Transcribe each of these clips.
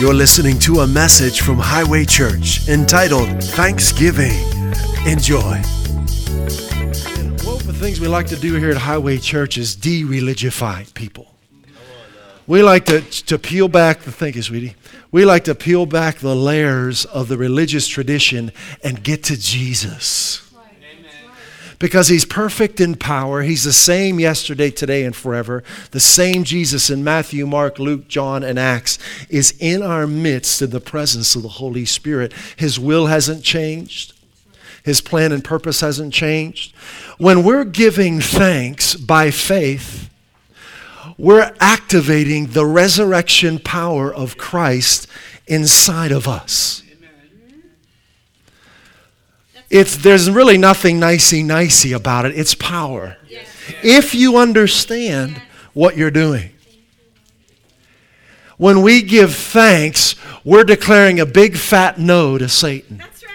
You're listening to a message from Highway Church entitled Thanksgiving. Enjoy. One of the things we like to do here at Highway Church is de religify people. We like to, to peel back the, thank you, sweetie. We like to peel back the layers of the religious tradition and get to Jesus because he's perfect in power. He's the same yesterday, today, and forever. The same Jesus in Matthew, Mark, Luke, John, and Acts is in our midst in the presence of the Holy Spirit. His will hasn't changed. His plan and purpose hasn't changed. When we're giving thanks by faith, we're activating the resurrection power of Christ inside of us. It's, there's really nothing nicey nicey about it. It's power. Yes. If you understand what you're doing. When we give thanks, we're declaring a big fat no to Satan. That's right.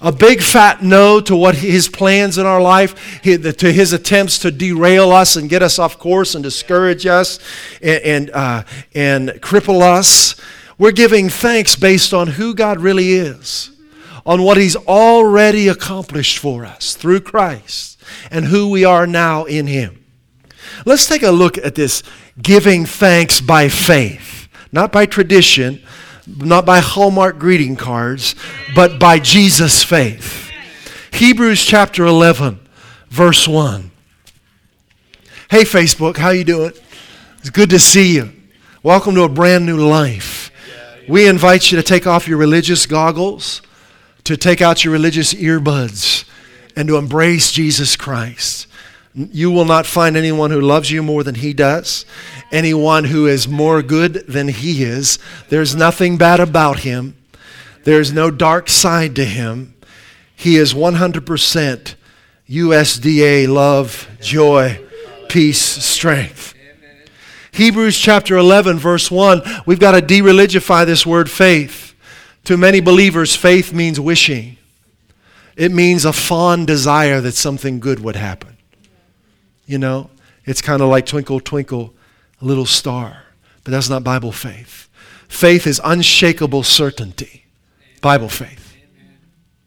A big fat no to what his plans in our life, to his attempts to derail us and get us off course and discourage us and, and, uh, and cripple us. We're giving thanks based on who God really is on what He's already accomplished for us through Christ and who we are now in Him. Let's take a look at this giving thanks by faith, not by tradition, not by Hallmark greeting cards, but by Jesus' faith. Hebrews chapter 11, verse 1. Hey Facebook, how you doing? It's good to see you. Welcome to a brand new life. We invite you to take off your religious goggles to take out your religious earbuds and to embrace Jesus Christ. You will not find anyone who loves you more than he does, anyone who is more good than he is. There's nothing bad about him, there's no dark side to him. He is 100% USDA love, joy, peace, strength. Hebrews chapter 11, verse 1, we've got to de religify this word faith. To many believers, faith means wishing. It means a fond desire that something good would happen. You know, it's kind of like twinkle, twinkle, little star. But that's not Bible faith. Faith is unshakable certainty. Bible faith.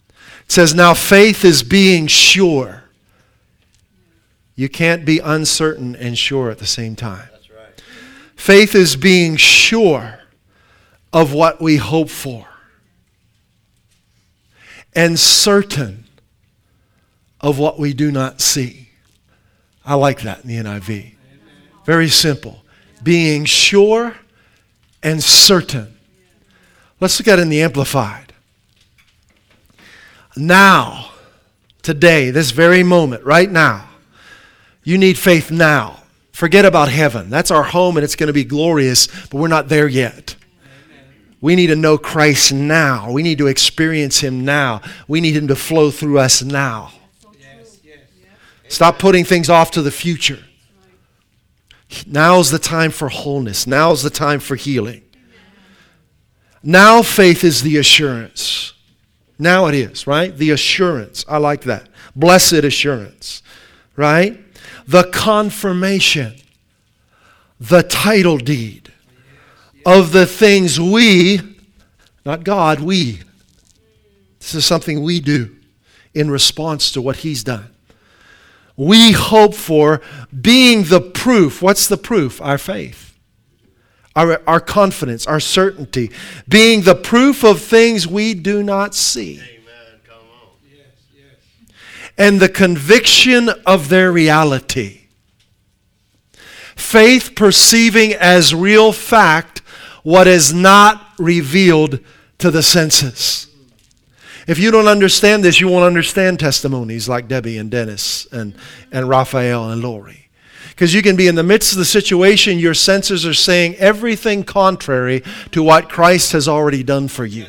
It says, now faith is being sure. You can't be uncertain and sure at the same time. Right. Faith is being sure of what we hope for and certain of what we do not see. I like that in the NIV. Very simple. Being sure and certain. Let's look at it in the Amplified. Now, today, this very moment, right now, you need faith now. Forget about heaven. That's our home and it's going to be glorious, but we're not there yet. We need to know Christ now. We need to experience Him now. We need Him to flow through us now. Stop putting things off to the future. Now's the time for wholeness. Now's the time for healing. Now faith is the assurance. Now it is, right? The assurance. I like that. Blessed assurance, right? The confirmation, the title deed of the things we, not God, we. This is something we do in response to what He's done. We hope for being the proof. What's the proof? Our faith, our, our confidence, our certainty. Being the proof of things we do not see. Amen. Come on. Yes, yes. And the conviction of their reality. Faith perceiving as real fact what is not revealed to the senses. If you don't understand this, you won't understand testimonies like Debbie and Dennis and, and Raphael and Lori. Because you can be in the midst of the situation, your senses are saying everything contrary to what Christ has already done for you.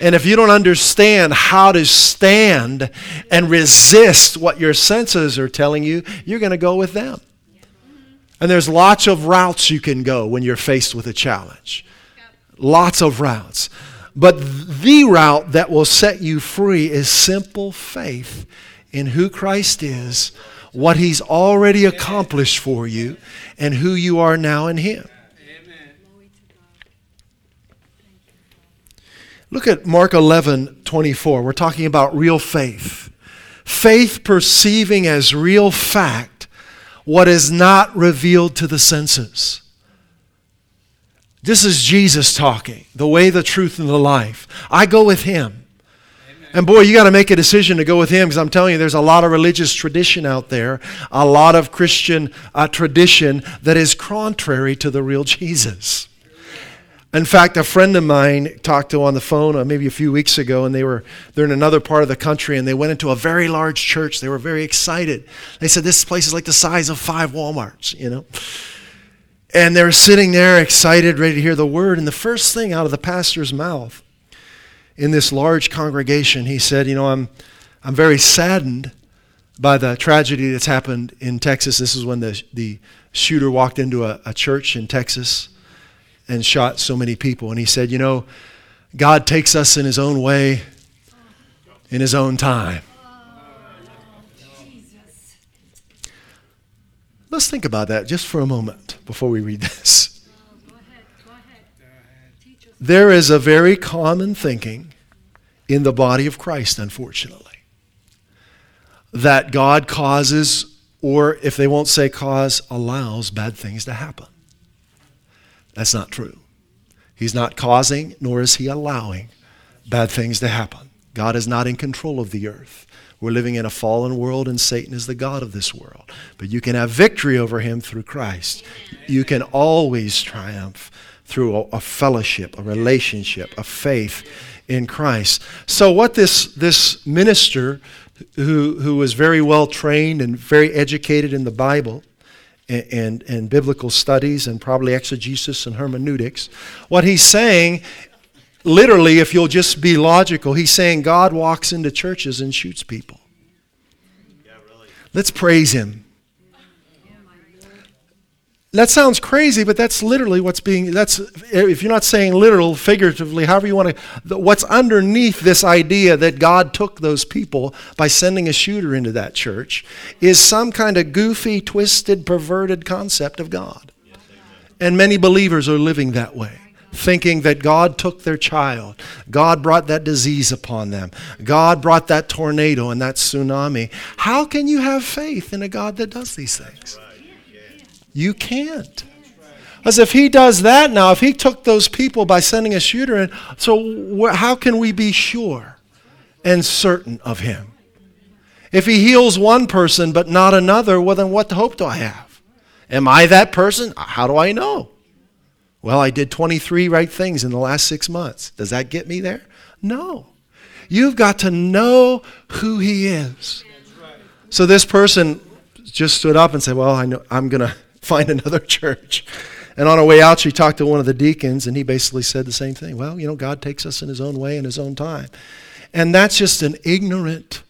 And if you don't understand how to stand and resist what your senses are telling you, you're going to go with them. And there's lots of routes you can go when you're faced with a challenge. Lots of routes. But the route that will set you free is simple faith in who Christ is, what He's already accomplished for you, and who you are now in Him. Look at Mark 11 24. We're talking about real faith. Faith perceiving as real fact what is not revealed to the senses. This is Jesus talking, the way, the truth, and the life. I go with him. And boy, you got to make a decision to go with him because I'm telling you, there's a lot of religious tradition out there, a lot of Christian uh, tradition that is contrary to the real Jesus. In fact, a friend of mine talked to on the phone uh, maybe a few weeks ago, and they were they're in another part of the country, and they went into a very large church. They were very excited. They said this place is like the size of five WalMarts, you know. And they were sitting there excited, ready to hear the word. And the first thing out of the pastor's mouth in this large congregation, he said, "You know, I'm I'm very saddened by the tragedy that's happened in Texas. This is when the the shooter walked into a, a church in Texas." And shot so many people. And he said, You know, God takes us in his own way, in his own time. Let's think about that just for a moment before we read this. There is a very common thinking in the body of Christ, unfortunately, that God causes, or if they won't say cause, allows bad things to happen. That's not true. He's not causing, nor is he allowing bad things to happen. God is not in control of the earth. We're living in a fallen world, and Satan is the God of this world. But you can have victory over him through Christ. You can always triumph through a, a fellowship, a relationship, a faith in Christ. So, what this, this minister, who, who was very well trained and very educated in the Bible, and, and, biblical studies and probably exegesis and hermeneutics. What he's saying, literally, if you'll just be logical, he's saying God walks into churches and shoots people. Yeah, really. Let's praise him. That sounds crazy, but that's literally what's being, that's, if you're not saying literal, figuratively, however you want to, what's underneath this idea that God took those people by sending a shooter into that church is some kind of goofy, twisted, perverted concept of God. And many believers are living that way thinking that God took their child. God brought that disease upon them. God brought that tornado and that tsunami. How can you have faith in a God that does these things? You can't. As if he does that now, if he took those people by sending a shooter in, so wh- how can we be sure and certain of him? If he heals one person but not another, well, then what hope do I have? Am I that person? How do I know? Well, I did 23 right things in the last six months. Does that get me there? No. You've got to know who he is. So this person just stood up and said, Well, I know I'm going to find another church. And on our way out, she talked to one of the deacons, and he basically said the same thing. Well, you know, God takes us in his own way, in his own time. And that's just an ignorant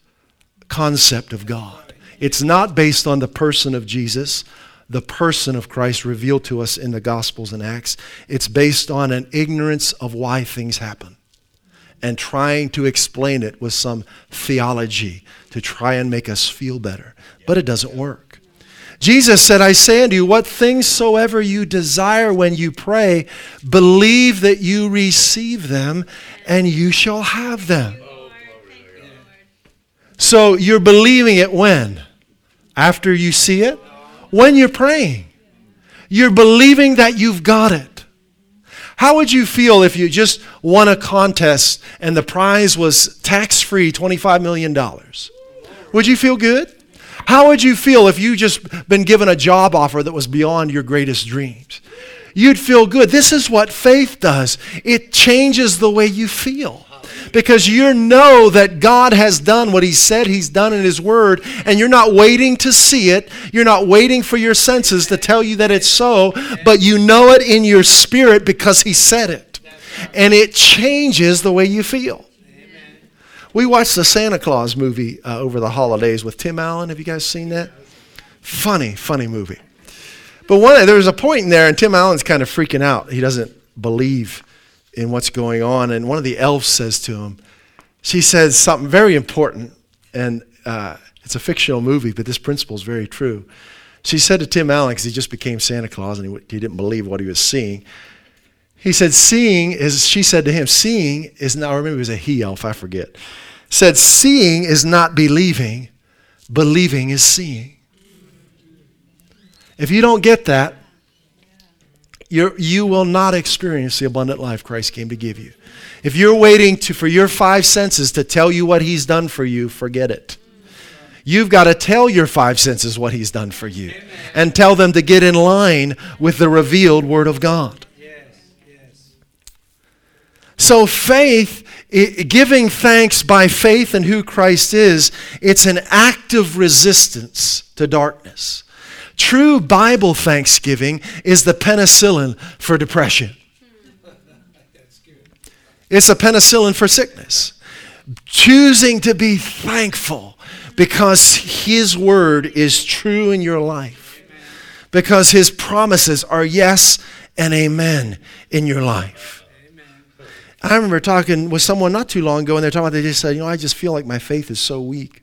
concept of God. It's not based on the person of Jesus, the person of Christ revealed to us in the Gospels and Acts. It's based on an ignorance of why things happen and trying to explain it with some theology to try and make us feel better. But it doesn't work. Jesus said, I say unto you, what things soever you desire when you pray, believe that you receive them, and you shall have them. So you're believing it when? After you see it? When you're praying. You're believing that you've got it. How would you feel if you just won a contest and the prize was tax free $25 million? Would you feel good? How would you feel if you just been given a job offer that was beyond your greatest dreams? You'd feel good. This is what faith does. It changes the way you feel. Because you know that God has done what He said He's done in His Word, and you're not waiting to see it. You're not waiting for your senses to tell you that it's so, but you know it in your spirit because He said it. And it changes the way you feel. We watched the Santa Claus movie uh, over the holidays with Tim Allen. Have you guys seen that? Funny, funny movie. But one, there was a point in there, and Tim Allen's kind of freaking out. He doesn't believe in what's going on. And one of the elves says to him, she says something very important, and uh, it's a fictional movie, but this principle is very true. She said to Tim Allen, because he just became Santa Claus and he, he didn't believe what he was seeing, He said, Seeing is, she said to him, Seeing is or maybe it was a he elf, I forget. Said, Seeing is not believing, believing is seeing. If you don't get that, you you will not experience the abundant life Christ came to give you. If you're waiting to, for your five senses to tell you what He's done for you, forget it. You've got to tell your five senses what He's done for you Amen. and tell them to get in line with the revealed Word of God. Yes, yes. So, faith, giving thanks by faith in who Christ is, it's an active resistance to darkness. True Bible thanksgiving is the penicillin for depression. It's a penicillin for sickness. Choosing to be thankful because His word is true in your life, because His promises are yes and amen in your life. I remember talking with someone not too long ago, and they're talking about, they just said, You know, I just feel like my faith is so weak.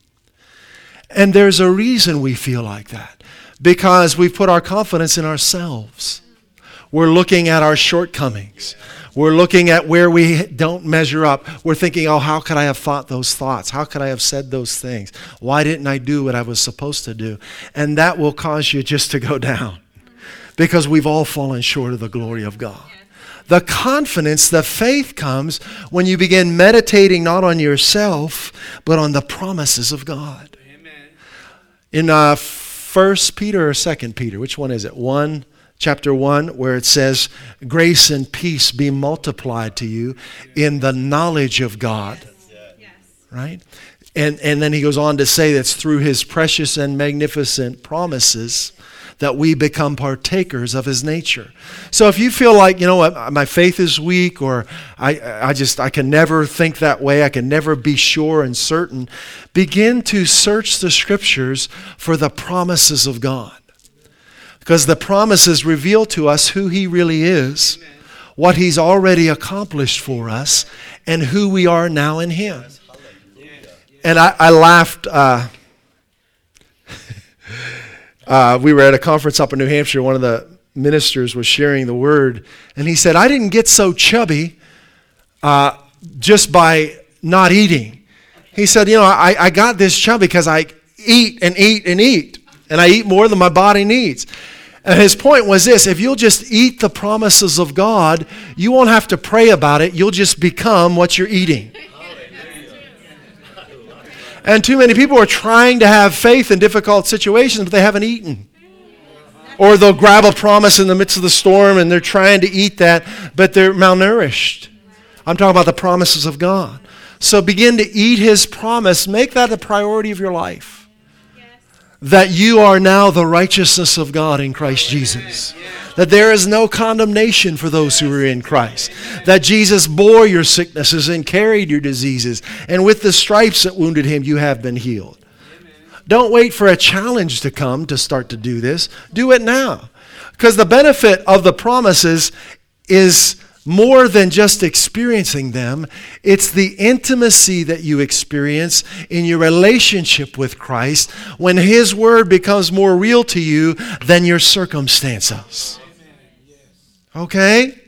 And there's a reason we feel like that because we've put our confidence in ourselves. We're looking at our shortcomings. We're looking at where we don't measure up. We're thinking, oh, how could I have thought those thoughts? How could I have said those things? Why didn't I do what I was supposed to do? And that will cause you just to go down because we've all fallen short of the glory of God. The confidence, the faith comes when you begin meditating not on yourself, but on the promises of God. Amen. In uh, First Peter or Second Peter? Which one is it? One, chapter one, where it says, "Grace and peace be multiplied to you in the knowledge of God." Yes. Right, and and then he goes on to say that's through His precious and magnificent promises that we become partakers of his nature. So if you feel like, you know what, my faith is weak or I, I just, I can never think that way, I can never be sure and certain, begin to search the scriptures for the promises of God. Because the promises reveal to us who he really is, what he's already accomplished for us, and who we are now in him. And I, I laughed. Uh, uh, we were at a conference up in New Hampshire. One of the ministers was sharing the word, and he said, I didn't get so chubby uh, just by not eating. He said, You know, I, I got this chubby because I eat and eat and eat, and I eat more than my body needs. And his point was this if you'll just eat the promises of God, you won't have to pray about it. You'll just become what you're eating. And too many people are trying to have faith in difficult situations, but they haven't eaten. Or they'll grab a promise in the midst of the storm and they're trying to eat that, but they're malnourished. I'm talking about the promises of God. So begin to eat his promise. Make that a priority of your life. That you are now the righteousness of God in Christ Jesus that there is no condemnation for those who are in Christ, that Jesus bore your sicknesses and carried your diseases, and with the stripes that wounded him, you have been healed. Don't wait for a challenge to come to start to do this. Do it now. Because the benefit of the promises is more than just experiencing them, it's the intimacy that you experience in your relationship with Christ when His Word becomes more real to you than your circumstances. Okay?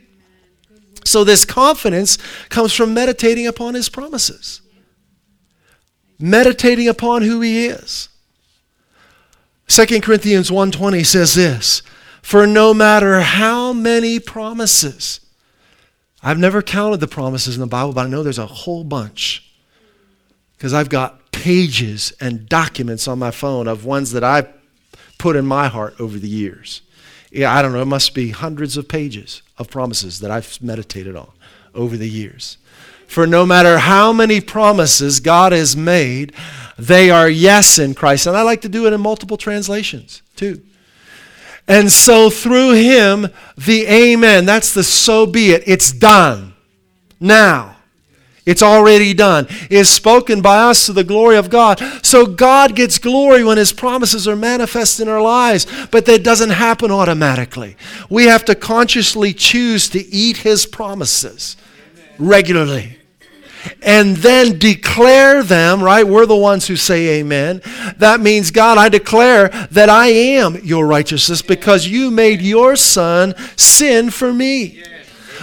So this confidence comes from meditating upon his promises. Meditating upon who he is. 2 Corinthians 1:20 says this, "For no matter how many promises I've never counted the promises in the Bible, but I know there's a whole bunch. Because I've got pages and documents on my phone of ones that I've put in my heart over the years yeah, I don't know, it must be hundreds of pages of promises that I've meditated on over the years. For no matter how many promises God has made, they are yes in Christ. And I like to do it in multiple translations too. And so through him, the amen, that's the so be it, it's done. Now. It's already done. Is spoken by us to the glory of God. So God gets glory when His promises are manifest in our lives, but that doesn't happen automatically. We have to consciously choose to eat His promises regularly and then declare them, right? We're the ones who say amen. That means, God, I declare that I am your righteousness because you made your son sin for me.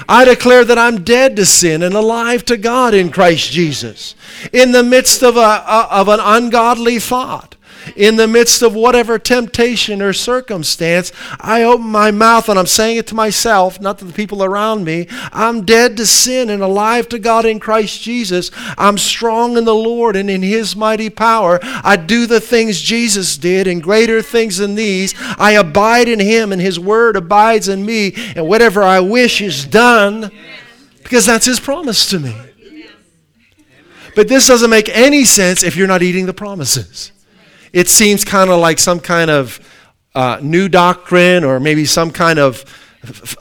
I declare that I'm dead to sin and alive to God in Christ Jesus. In the midst of, a, of an ungodly thought, in the midst of whatever temptation or circumstance, I open my mouth and I'm saying it to myself, not to the people around me. I'm dead to sin and alive to God in Christ Jesus. I'm strong in the Lord and in His mighty power. I do the things Jesus did and greater things than these. I abide in Him and His word abides in me, and whatever I wish is done because that's His promise to me. But this doesn't make any sense if you're not eating the promises it seems kind of like some kind of uh, new doctrine or maybe some kind of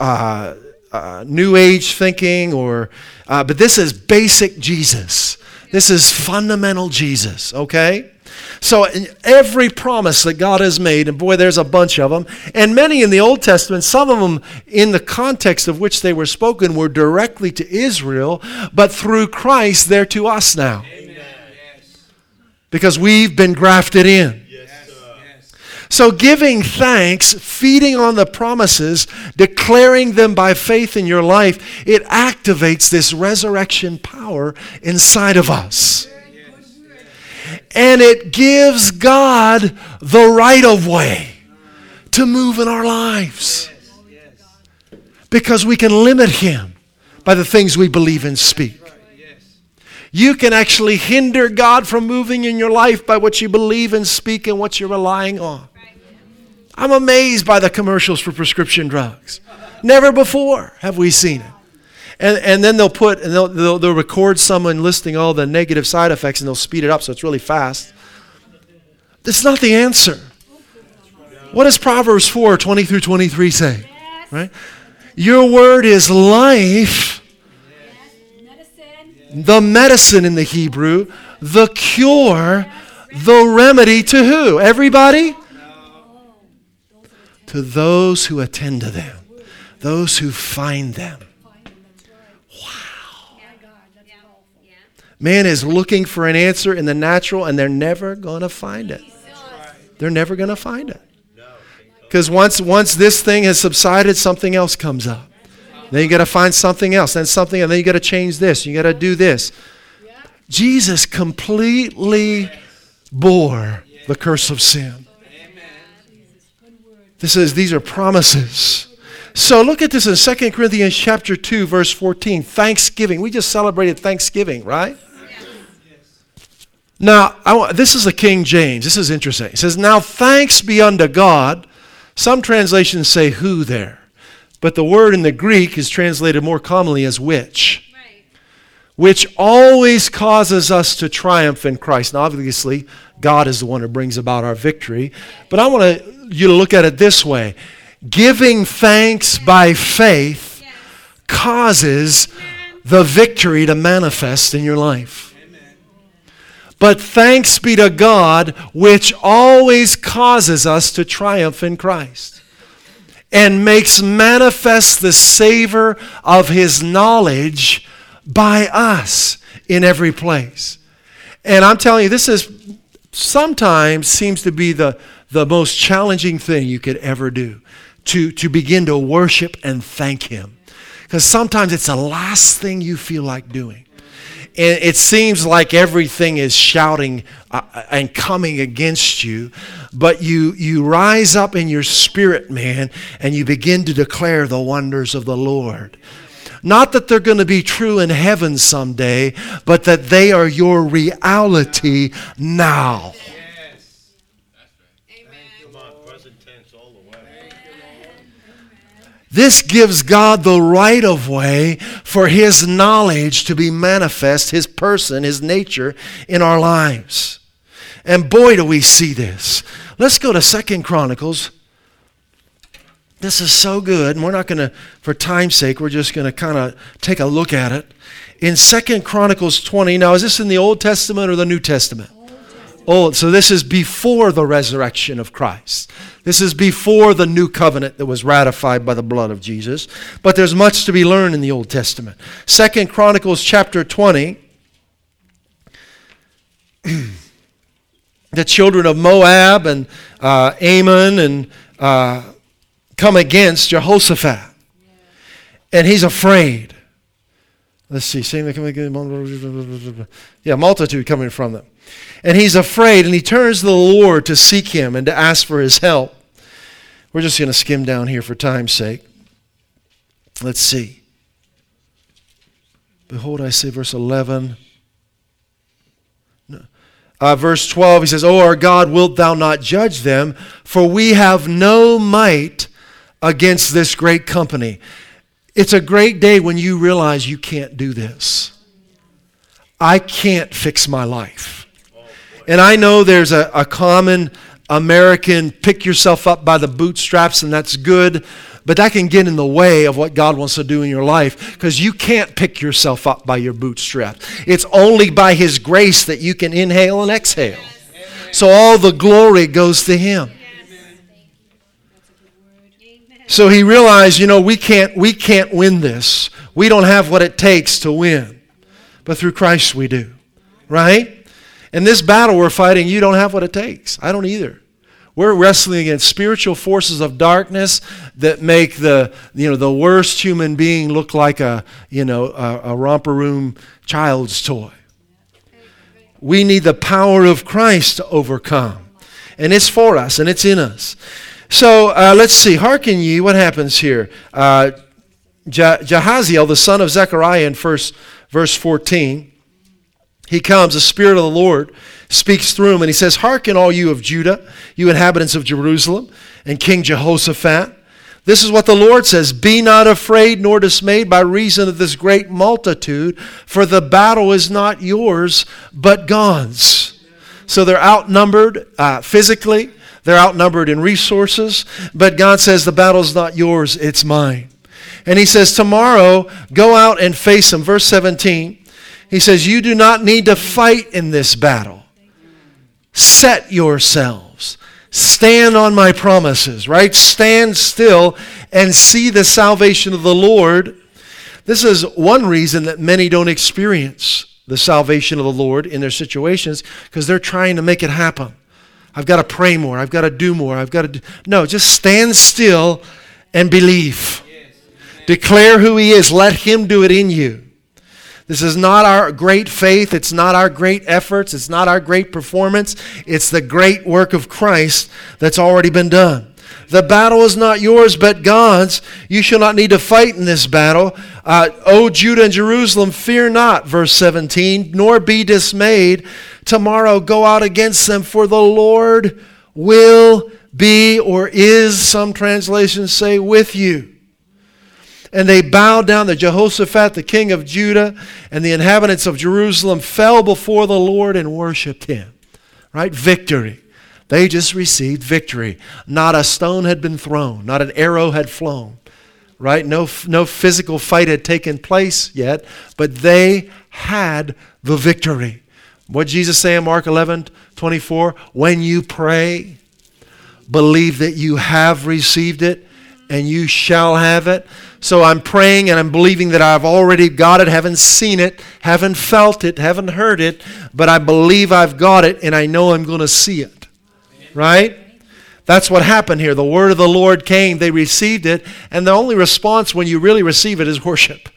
uh, uh, new age thinking or uh, but this is basic jesus. This is fundamental jesus okay? So every promise that god has made and boy there's a bunch of them and many in the old testament some of them in the context of which they were spoken were directly to israel but through christ they're to us now. Amen because we've been grafted in. So, giving thanks, feeding on the promises, declaring them by faith in your life, it activates this resurrection power inside of us. And it gives God the right of way to move in our lives. Because we can limit Him by the things we believe and speak. You can actually hinder God from moving in your life by what you believe and speak and what you're relying on. I'm amazed by the commercials for prescription drugs. Never before have we seen it. And, and then they'll put, and they'll, they'll, they'll record someone listing all the negative side effects and they'll speed it up so it's really fast. That's not the answer. What does Proverbs 4 20 through 23 say? Right? Your word is life the medicine in the Hebrew, the cure, the remedy to who? Everybody? To those who attend to them, those who find them. Wow. Man is looking for an answer in the natural and they're never going to find it. They're never going to find it. Because once, once this thing has subsided, something else comes up. Then you got to find something else, then something, and then you got to change this. You got to do this. Jesus completely bore the curse of sin. This is these are promises. So look at this in 2 Corinthians chapter 2 verse 14, Thanksgiving. We just celebrated Thanksgiving, right? Now, I, this is a King James. This is interesting. It says, Now thanks be unto God. Some translations say who there. But the word in the Greek is translated more commonly as which. Right. Which always causes us to triumph in Christ. Now, obviously, God is the one who brings about our victory. But I want you to look at it this way giving thanks by faith yes. causes the victory to manifest in your life. But thanks be to God, which always causes us to triumph in Christ and makes manifest the savor of his knowledge by us in every place. And I'm telling you, this is sometimes seems to be the, the most challenging thing you could ever do to, to begin to worship and thank him. Because sometimes it's the last thing you feel like doing and it seems like everything is shouting uh, and coming against you but you you rise up in your spirit man and you begin to declare the wonders of the lord. Not that they're going to be true in heaven someday but that they are your reality now This gives God the right of way for His knowledge to be manifest, His person, His nature in our lives. And boy, do we see this. Let's go to Second Chronicles. This is so good, and we're not going to, for time's sake, we're just going to kind of take a look at it. In Second Chronicles 20, now is this in the Old Testament or the New Testament? Old. So this is before the resurrection of Christ. This is before the new covenant that was ratified by the blood of Jesus. But there's much to be learned in the Old Testament. Second Chronicles chapter 20. the children of Moab and uh, Ammon and uh, come against Jehoshaphat. and he's afraid. Let's see. Yeah, multitude coming from them. And he's afraid, and he turns to the Lord to seek him and to ask for his help. We're just going to skim down here for time's sake. Let's see. Behold, I say, verse 11. Uh, verse 12, he says, O our God, wilt thou not judge them? For we have no might against this great company. It's a great day when you realize you can't do this. I can't fix my life. And I know there's a, a common American pick yourself up by the bootstraps, and that's good but that can get in the way of what God wants to do in your life because you can't pick yourself up by your bootstraps. It's only by His grace that you can inhale and exhale. So all the glory goes to Him. So he realized, you know, we can't, we can't win this. We don't have what it takes to win. But through Christ we do. Right? In this battle we're fighting, you don't have what it takes. I don't either. We're wrestling against spiritual forces of darkness that make the, you know, the worst human being look like a, you know, a, a romper room child's toy. We need the power of Christ to overcome. And it's for us and it's in us. So uh, let's see. Hearken ye, what happens here? Uh, Jahaziel, the son of Zechariah, in first, verse 14, he comes, the Spirit of the Lord speaks through him, and he says, Hearken, all you of Judah, you inhabitants of Jerusalem, and King Jehoshaphat. This is what the Lord says Be not afraid nor dismayed by reason of this great multitude, for the battle is not yours, but God's. So they're outnumbered uh, physically, they're outnumbered in resources, but God says, The battle is not yours, it's mine. And he says, Tomorrow, go out and face them. Verse 17, he says, You do not need to fight in this battle. Set yourselves. Stand on my promises, right? Stand still and see the salvation of the Lord. This is one reason that many don't experience the salvation of the Lord in their situations because they're trying to make it happen. I've got to pray more. I've got to do more. I've got to do. No, just stand still and believe. Yes. Declare who He is. Let Him do it in you. This is not our great faith. It's not our great efforts. It's not our great performance. It's the great work of Christ that's already been done. The battle is not yours, but God's. You shall not need to fight in this battle. Uh, o Judah and Jerusalem, fear not, verse 17, nor be dismayed. Tomorrow go out against them, for the Lord will be or is, some translations say, with you and they bowed down. The Jehoshaphat, the king of Judah, and the inhabitants of Jerusalem fell before the Lord and worshiped him. Right? Victory. They just received victory. Not a stone had been thrown, not an arrow had flown. Right? No, no physical fight had taken place yet, but they had the victory. What Jesus say in Mark 11 24? When you pray, believe that you have received it and you shall have it. So I'm praying and I'm believing that I've already got it, haven't seen it, haven't felt it, haven't heard it, but I believe I've got it and I know I'm going to see it. Right? That's what happened here. The word of the Lord came, they received it, and the only response when you really receive it is worship.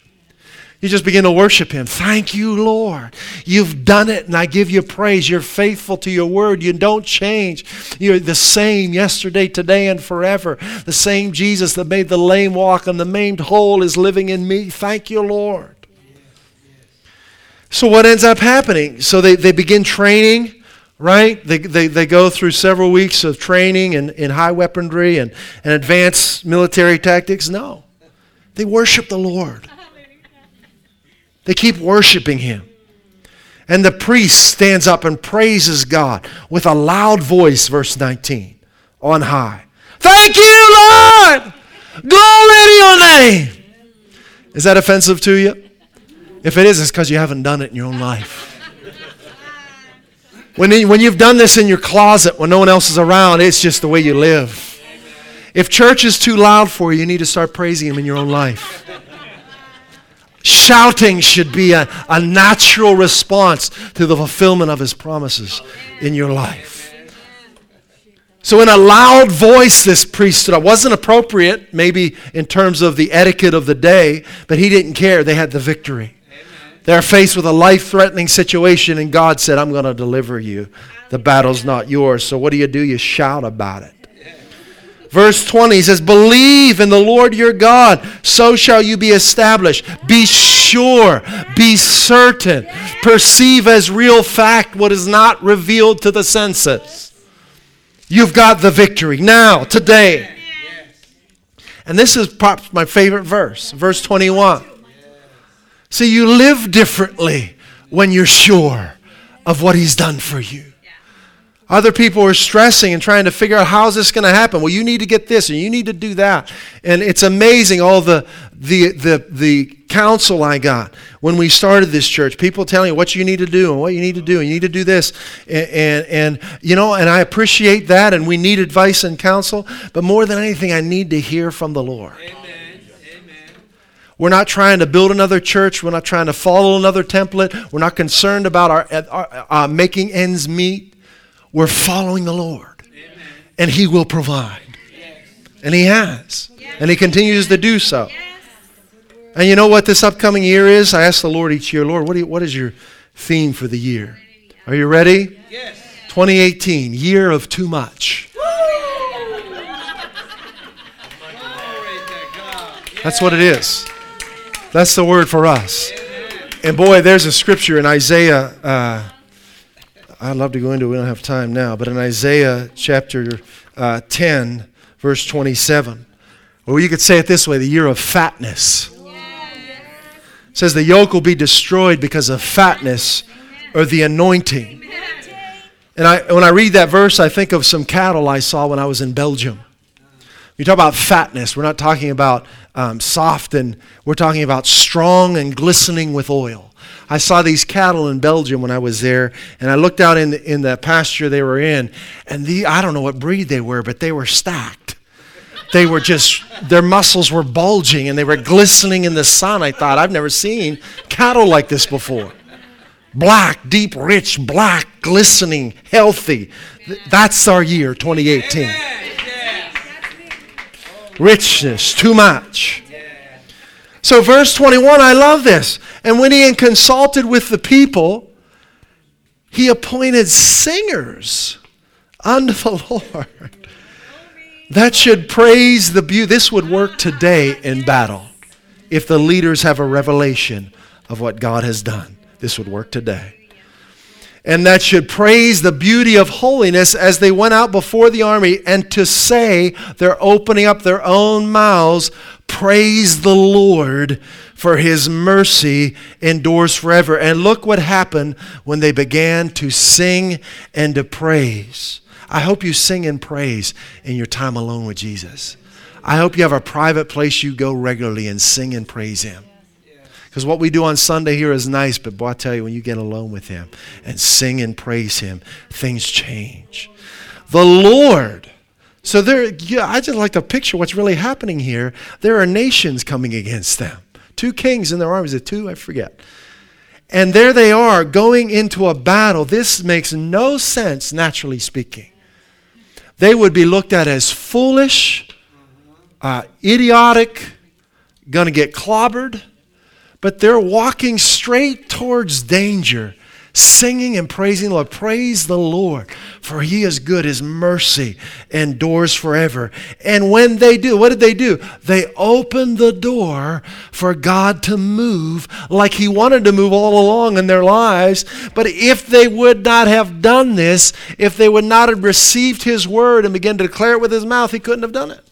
You just begin to worship Him. Thank you, Lord. You've done it, and I give you praise. You're faithful to your word. You don't change. You're the same yesterday, today, and forever. The same Jesus that made the lame walk and the maimed whole is living in me. Thank you, Lord. So, what ends up happening? So, they, they begin training right? They, they, they go through several weeks of training in, in high weaponry and, and advanced military tactics. No, they worship the Lord. They keep worshiping him. And the priest stands up and praises God with a loud voice, verse 19, on high. Thank you, Lord! Glory to your name! Is that offensive to you? If it is, it's because you haven't done it in your own life. When, when you've done this in your closet when no one else is around, it's just the way you live. If church is too loud for you, you need to start praising Him in your own life. Shouting should be a, a natural response to the fulfillment of his promises in your life. So, in a loud voice, this priest stood up. Wasn't appropriate, maybe in terms of the etiquette of the day, but he didn't care. They had the victory. They're faced with a life threatening situation, and God said, I'm going to deliver you. The battle's not yours. So, what do you do? You shout about it. Verse 20 says, Believe in the Lord your God, so shall you be established. Be sure, be certain, perceive as real fact what is not revealed to the senses. You've got the victory now, today. And this is perhaps my favorite verse, verse 21. See, you live differently when you're sure of what He's done for you. Other people are stressing and trying to figure out how's this going to happen. Well, you need to get this and you need to do that. And it's amazing all the, the, the, the counsel I got when we started this church. People telling you what you need to do and what you need to do and you need to do this. And, and, and, you know, and I appreciate that and we need advice and counsel. But more than anything, I need to hear from the Lord. Amen. We're not trying to build another church. We're not trying to follow another template. We're not concerned about our, our uh, making ends meet. We're following the Lord. Amen. And He will provide. Yes. And He has. Yes. And He continues to do so. Yes. And you know what this upcoming year is? I ask the Lord each year, Lord, what, you, what is your theme for the year? Are you ready? Yes. 2018, year of too much. That's what it is. That's the word for us. And boy, there's a scripture in Isaiah. Uh, I'd love to go into it. We don't have time now. But in Isaiah chapter uh, 10, verse 27, or you could say it this way the year of fatness. It says the yoke will be destroyed because of fatness or the anointing. And I, when I read that verse, I think of some cattle I saw when I was in Belgium. You talk about fatness. We're not talking about um, soft and we're talking about strong and glistening with oil. I saw these cattle in Belgium when I was there, and I looked out in the, in the pasture they were in, and the I don't know what breed they were, but they were stacked. They were just their muscles were bulging and they were glistening in the sun. I thought I've never seen cattle like this before. Black, deep, rich, black, glistening, healthy. That's our year, 2018. Richness, too much. So, verse 21, I love this. And when he had consulted with the people, he appointed singers unto the Lord that should praise the beauty. This would work today in battle. If the leaders have a revelation of what God has done, this would work today and that should praise the beauty of holiness as they went out before the army and to say they're opening up their own mouths praise the lord for his mercy endures forever. And look what happened when they began to sing and to praise. I hope you sing and praise in your time alone with jesus. I hope you have a private place you go regularly and sing and praise him because what we do on Sunday here is nice, but boy, I tell you, when you get alone with Him and sing and praise Him, things change. The Lord. So there, yeah, I just like to picture what's really happening here. There are nations coming against them. Two kings in their armies. Two? I forget. And there they are going into a battle. This makes no sense, naturally speaking. They would be looked at as foolish, uh, idiotic, going to get clobbered but they're walking straight towards danger, singing and praising the Lord. Praise the Lord, for He is good. His mercy endures forever. And when they do, what did they do? They opened the door for God to move like He wanted to move all along in their lives. But if they would not have done this, if they would not have received His word and began to declare it with His mouth, He couldn't have done it.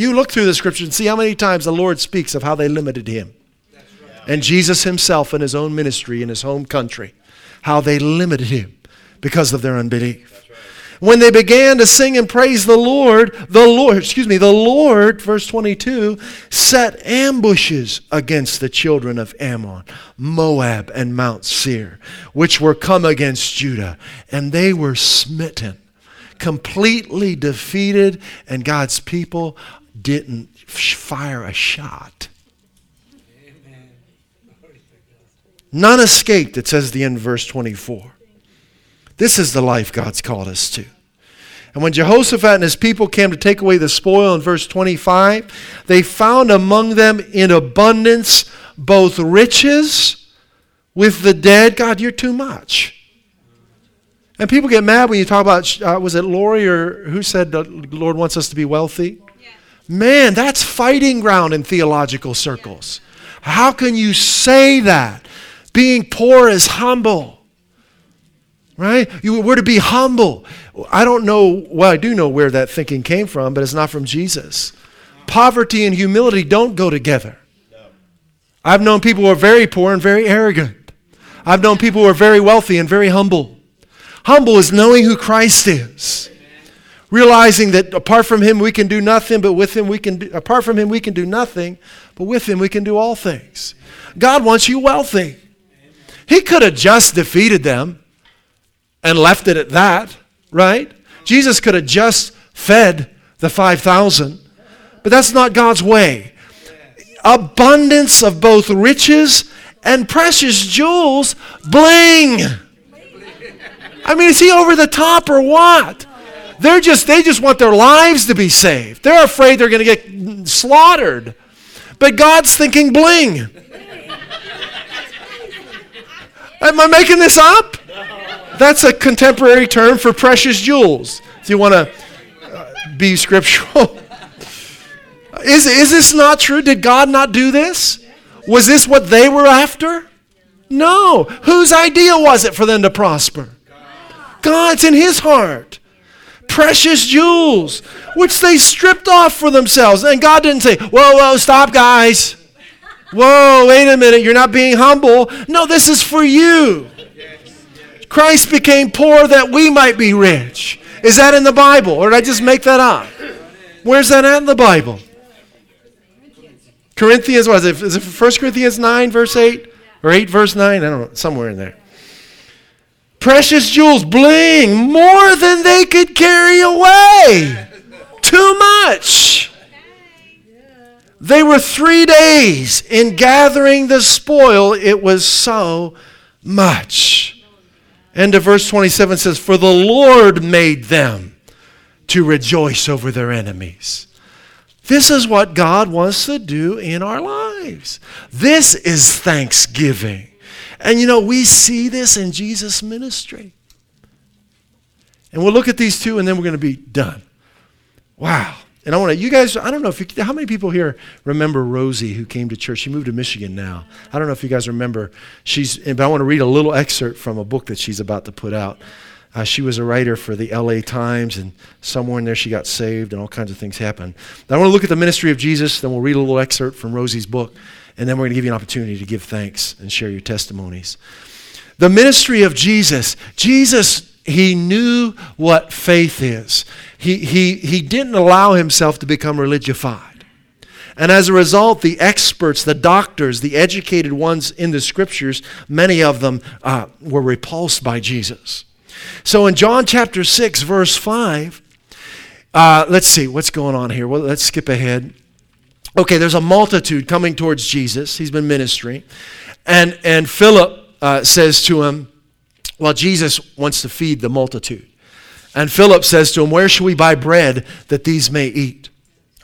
You look through the scriptures and see how many times the Lord speaks of how they limited him. And Jesus himself in his own ministry in his home country, how they limited him because of their unbelief. When they began to sing and praise the Lord, the Lord, excuse me, the Lord, verse 22, set ambushes against the children of Ammon, Moab, and Mount Seir, which were come against Judah, and they were smitten completely defeated, and God's people didn't fire a shot. None escaped, it says the end verse 24. This is the life God's called us to. And when Jehoshaphat and his people came to take away the spoil in verse 25, they found among them in abundance both riches with the dead. God, you're too much. And people get mad when you talk about, uh, was it Lori or who said the Lord wants us to be wealthy? Man, that's fighting ground in theological circles. How can you say that? Being poor is humble right? You, we're to be humble. I don't know, well, I do know where that thinking came from, but it's not from Jesus. Poverty and humility don't go together. I've known people who are very poor and very arrogant. I've known people who are very wealthy and very humble. Humble is knowing who Christ is. Realizing that apart from him we can do nothing, but with him we can do, apart from him we can do nothing, but with him we can do all things. God wants you wealthy. He could have just defeated them and left it at that, right? Jesus could have just fed the 5,000, but that's not God's way. Abundance of both riches and precious jewels, bling. I mean, is he over the top or what? They're just they just want their lives to be saved. They're afraid they're going to get slaughtered. But God's thinking bling. Am I making this up? That's a contemporary term for precious jewels. If you want to uh, be scriptural. is, is this not true? Did God not do this? Was this what they were after? No. Whose idea was it for them to prosper? God's in his heart. Precious jewels, which they stripped off for themselves. And God didn't say, Whoa, whoa, stop, guys. Whoa, wait a minute, you're not being humble. No, this is for you. Christ became poor that we might be rich. Is that in the Bible? Or did I just make that up? Where's that at in the Bible? Corinthians, what is it? Is it 1 Corinthians 9, verse 8? Or 8, verse 9? I don't know, somewhere in there. Precious jewels, bling, more than they could carry away. Too much. They were three days in gathering the spoil. It was so much. End of verse 27 says, For the Lord made them to rejoice over their enemies. This is what God wants to do in our lives. This is thanksgiving. And you know, we see this in Jesus' ministry. And we'll look at these two and then we're going to be done. Wow. And I want to, you guys, I don't know if you, how many people here remember Rosie who came to church? She moved to Michigan now. I don't know if you guys remember. She's, but I want to read a little excerpt from a book that she's about to put out. Uh, she was a writer for the LA Times, and somewhere in there she got saved, and all kinds of things happened. I want to look at the ministry of Jesus, then we'll read a little excerpt from Rosie's book, and then we're going to give you an opportunity to give thanks and share your testimonies. The ministry of Jesus. Jesus he knew what faith is. He, he, he didn't allow himself to become religified. And as a result, the experts, the doctors, the educated ones in the scriptures, many of them uh, were repulsed by Jesus. So in John chapter 6, verse 5, uh, let's see what's going on here. Well, let's skip ahead. Okay, there's a multitude coming towards Jesus. He's been ministering. And, and Philip uh, says to him, well, Jesus wants to feed the multitude. And Philip says to him, Where shall we buy bread that these may eat?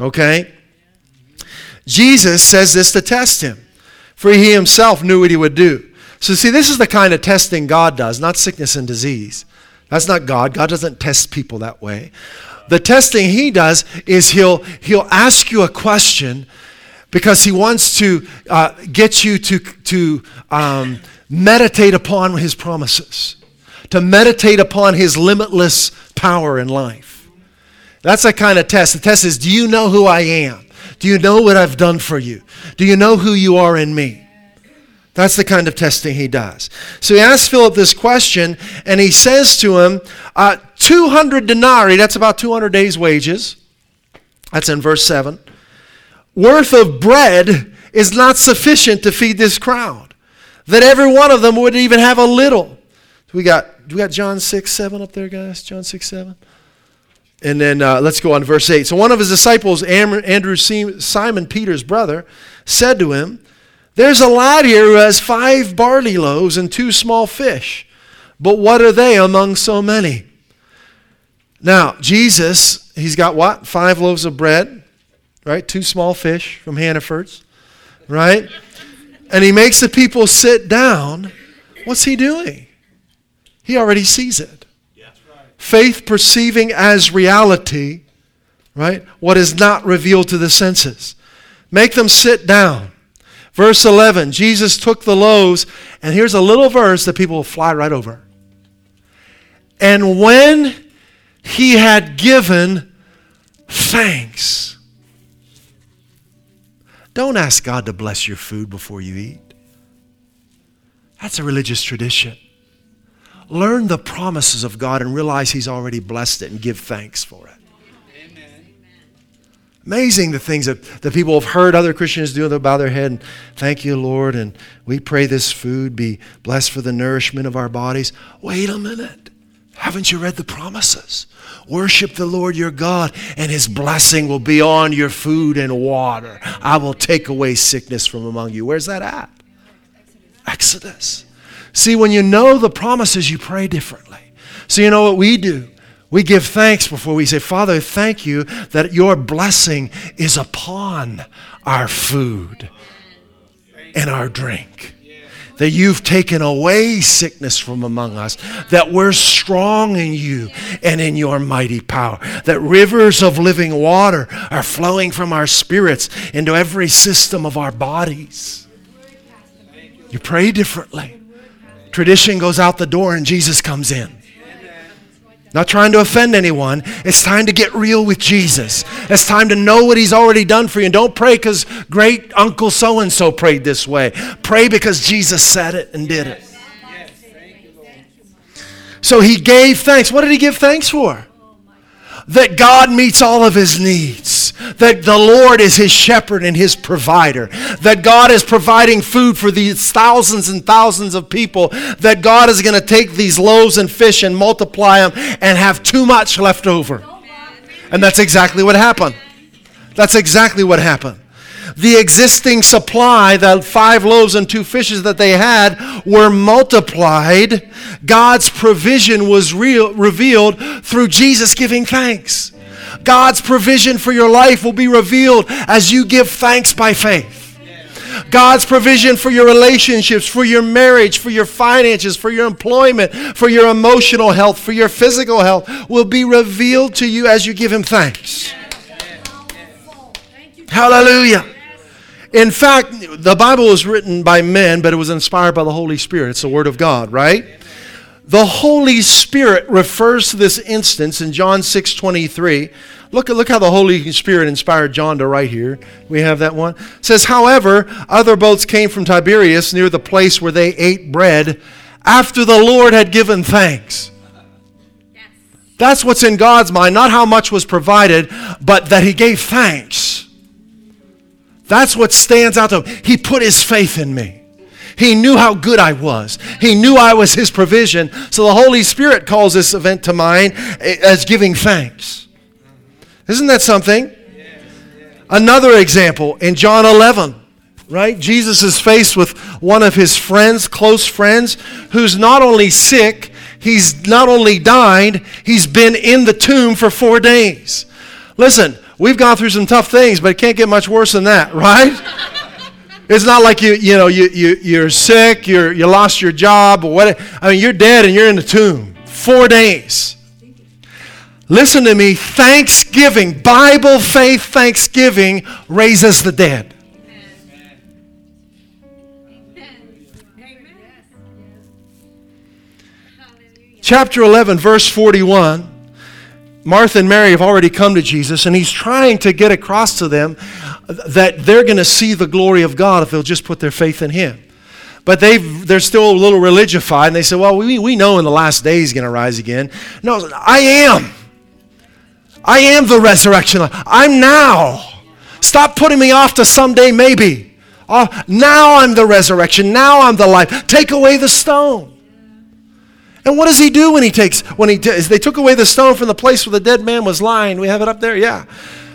Okay? Jesus says this to test him, for he himself knew what he would do. So, see, this is the kind of testing God does, not sickness and disease. That's not God. God doesn't test people that way. The testing he does is he'll, he'll ask you a question because he wants to uh, get you to, to um, meditate upon his promises, to meditate upon his limitless power in life. That's a kind of test. The test is do you know who I am? Do you know what I've done for you? Do you know who you are in me? That's the kind of testing he does. So he asks Philip this question, and he says to him, uh, 200 denarii, that's about 200 days' wages. That's in verse 7. Worth of bread is not sufficient to feed this crowd that every one of them would even have a little. We got we got John 6, 7 up there, guys? John 6, 7. And then uh, let's go on to verse 8. So one of his disciples, Andrew, Simon Peter's brother, said to him, There's a lad here who has five barley loaves and two small fish. But what are they among so many? Now, Jesus, he's got what? Five loaves of bread, right? Two small fish from Hannaford's, right? And he makes the people sit down. What's he doing? He already sees it. Faith perceiving as reality, right? What is not revealed to the senses. Make them sit down. Verse 11 Jesus took the loaves, and here's a little verse that people will fly right over. And when he had given thanks, don't ask God to bless your food before you eat. That's a religious tradition. Learn the promises of God and realize He's already blessed it and give thanks for it. Amazing the things that, that people have heard other Christians do. They bow their head and thank you, Lord, and we pray this food be blessed for the nourishment of our bodies. Wait a minute. Haven't you read the promises? Worship the Lord your God, and his blessing will be on your food and water. I will take away sickness from among you. Where's that at? Exodus. See, when you know the promises, you pray differently. So, you know what we do? We give thanks before we say, Father, thank you that your blessing is upon our food and our drink. That you've taken away sickness from among us, that we're strong in you and in your mighty power, that rivers of living water are flowing from our spirits into every system of our bodies. You pray differently. Tradition goes out the door and Jesus comes in. Not trying to offend anyone. It's time to get real with Jesus. It's time to know what He's already done for you. And don't pray because great Uncle so and so prayed this way. Pray because Jesus said it and did it. So He gave thanks. What did He give thanks for? That God meets all of his needs, that the Lord is his shepherd and his provider, that God is providing food for these thousands and thousands of people, that God is going to take these loaves and fish and multiply them and have too much left over. And that's exactly what happened. That's exactly what happened the existing supply, the five loaves and two fishes that they had, were multiplied. God's provision was real, revealed through Jesus giving thanks. God's provision for your life will be revealed as you give thanks by faith. God's provision for your relationships, for your marriage, for your finances, for your employment, for your emotional health, for your physical health will be revealed to you as you give Him thanks. Hallelujah. In fact, the Bible was written by men, but it was inspired by the Holy Spirit. It's the Word of God, right? The Holy Spirit refers to this instance in John 6 23. Look, at look how the Holy Spirit inspired John to write here. We have that one. It says, However, other boats came from Tiberias near the place where they ate bread after the Lord had given thanks. That's what's in God's mind, not how much was provided, but that He gave thanks. That's what stands out to him. He put his faith in me. He knew how good I was. He knew I was his provision. So the Holy Spirit calls this event to mind as giving thanks. Isn't that something? Another example in John 11, right? Jesus is faced with one of his friends, close friends, who's not only sick, he's not only died, he's been in the tomb for four days. Listen, We've gone through some tough things, but it can't get much worse than that, right? It's not like you, you know, you, you, you're sick, you're, you lost your job, or what. I mean, you're dead and you're in the tomb. Four days. Listen to me. Thanksgiving, Bible faith thanksgiving raises the dead. Chapter 11, verse 41 Martha and Mary have already come to Jesus, and he's trying to get across to them that they're going to see the glory of God if they'll just put their faith in him. But they they're still a little religified, and they say, Well, we, we know in the last day he's going to rise again. No, I am. I am the resurrection. I'm now. Stop putting me off to someday, maybe. Oh, now I'm the resurrection. Now I'm the life. Take away the stone. And what does he do when he takes, when he, they took away the stone from the place where the dead man was lying? We have it up there, yeah.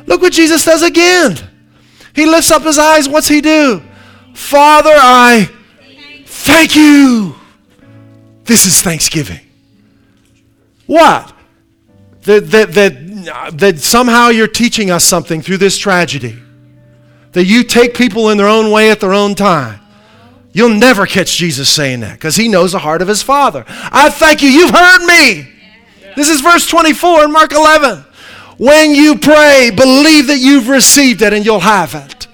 Look what Jesus does again. He lifts up his eyes. What's he do? Father, I thank you. This is thanksgiving. What? that, that, that, that somehow you're teaching us something through this tragedy. That you take people in their own way at their own time. You'll never catch Jesus saying that because he knows the heart of his Father. I thank you. You've heard me. This is verse 24 in Mark 11. When you pray, believe that you've received it and you'll have it.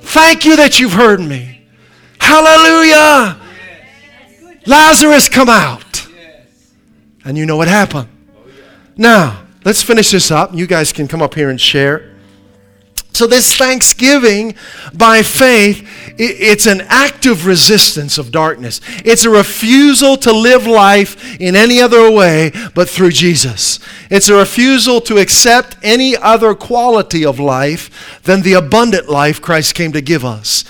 Thank you that you've heard me. Hallelujah. Lazarus, come out. And you know what happened. Now, let's finish this up. You guys can come up here and share. So, this thanksgiving by faith, it's an active resistance of darkness. It's a refusal to live life in any other way but through Jesus. It's a refusal to accept any other quality of life than the abundant life Christ came to give us.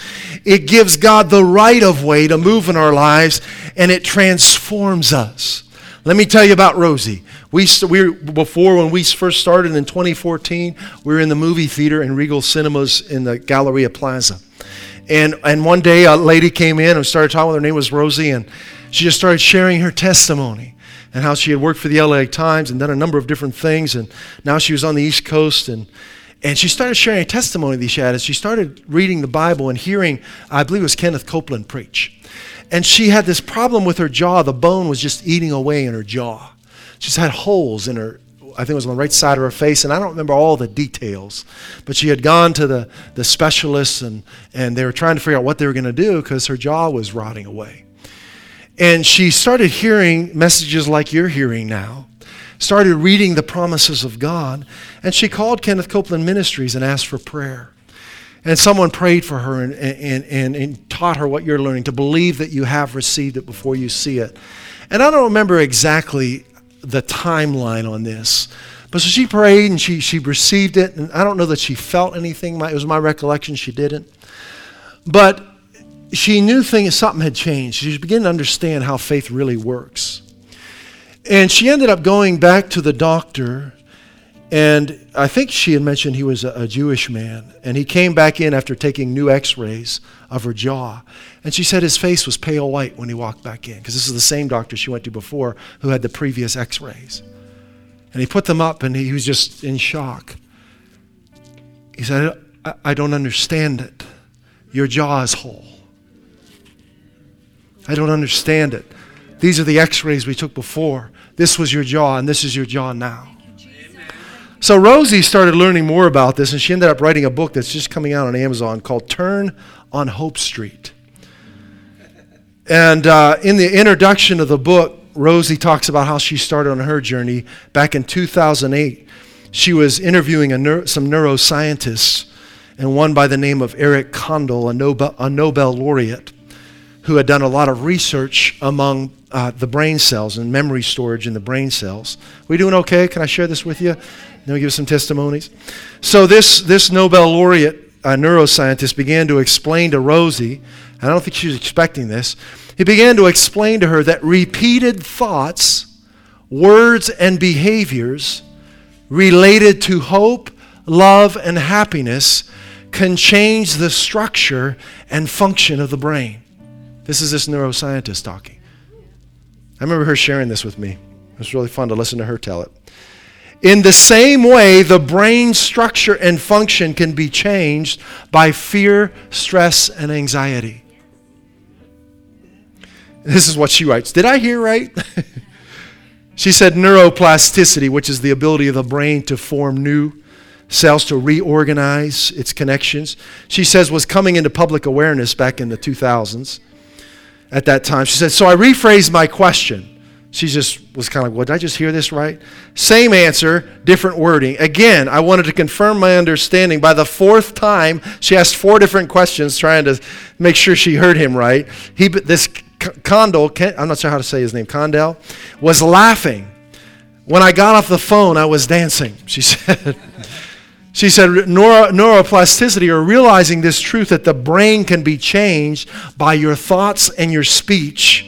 It gives God the right of way to move in our lives, and it transforms us. Let me tell you about Rosie. We, we before when we first started in 2014, we were in the movie theater in Regal Cinemas in the Galleria Plaza. And, and one day a lady came in and started talking with her name was Rosie, and she just started sharing her testimony and how she had worked for the LA Times and done a number of different things. And now she was on the East Coast and and she started sharing a testimony that she had as she started reading the Bible and hearing, I believe it was Kenneth Copeland preach. And she had this problem with her jaw. The bone was just eating away in her jaw. She just had holes in her, I think it was on the right side of her face, and I don't remember all the details. But she had gone to the, the specialists, and, and they were trying to figure out what they were going to do because her jaw was rotting away. And she started hearing messages like you're hearing now, started reading the promises of God, and she called Kenneth Copeland Ministries and asked for prayer. And someone prayed for her and, and, and, and, taught her what you're learning to believe that you have received it before you see it. And I don't remember exactly the timeline on this. But so she prayed and she, she received it. And I don't know that she felt anything. It was my recollection she didn't. But she knew things, something had changed. She was beginning to understand how faith really works. And she ended up going back to the doctor and I think she had mentioned he was a, Jewish man. And he came back in after taking new x rays of her jaw. And she said his face was pale white when he walked back in, because this is the same doctor she went to before who had the previous x rays. And he put them up and he was just in shock. He said, I, I don't understand it. Your jaw is whole. I don't understand it. These are the x rays we took before. This was your jaw, and this is your jaw now. So Rosie started learning more about this, and she ended up writing a book that's just coming out on Amazon called Turn on Hope Street. And uh, in the introduction of the book, Rosie talks about how she started on her journey back in 2008. She was interviewing neuro, some neuroscientists, and one by the name of Eric Kandel, a Nobel, a Nobel laureate, who had done a lot of research among uh, the brain cells and memory storage in the brain cells. We doing okay? Can I share this with you? Then we give some testimonies. So this, this Nobel laureate neuroscientist began to explain to Rosie, I don't think she was expecting this, he began to explain to her that repeated thoughts, words, and behaviors related to hope, love, and happiness can change the structure and function of the brain. This is this neuroscientist talking. I remember her sharing this with me. It was really fun to listen to her tell it. In the same way, the brain structure and function can be changed by fear, stress, and anxiety. This is what she writes. Did I hear right? she said neuroplasticity, which is the ability of the brain to form new cells, to reorganize its connections. She says was coming into public awareness back in the 2000s at that time. She said, So I rephrased my question. She just was kind of like, well, did I just hear this right? Same answer, different wording. Again, I wanted to confirm my understanding. By the fourth time, she asked four different questions trying to make sure she heard him right. He, this Condell, I'm not sure how to say his name, Condell, was laughing. When I got off the phone, I was dancing, she said. She said neuro, neuroplasticity or realizing this truth that the brain can be changed by your thoughts and your speech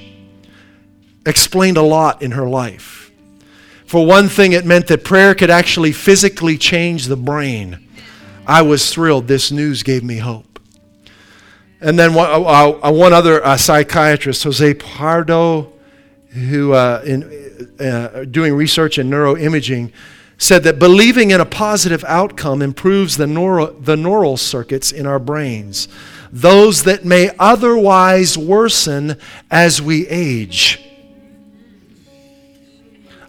explained a lot in her life. For one thing, it meant that prayer could actually physically change the brain. I was thrilled. This news gave me hope. And then one, uh, uh one other uh, psychiatrist, Jose Pardo, who uh, in, uh, doing research in neuroimaging said that believing in a positive outcome improves the neural, the neural circuits in our brains, those that may otherwise worsen as we age.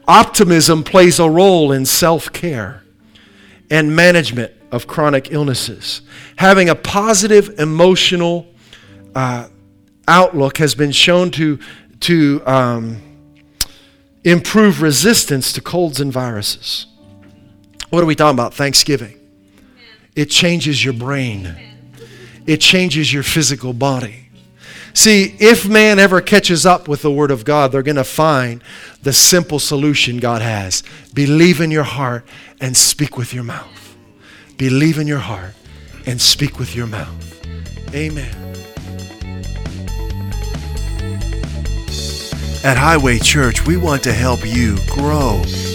Optimism plays a role in self care and management of chronic illnesses. Having a positive emotional uh, outlook has been shown to, to um, improve resistance to colds and viruses. What are we talking about? Thanksgiving. It changes your brain, it changes your physical body. See, if man ever catches up with the Word of God, they're going to find the simple solution God has. Believe in your heart and speak with your mouth. Believe in your heart and speak with your mouth. Amen. At Highway Church, we want to help you grow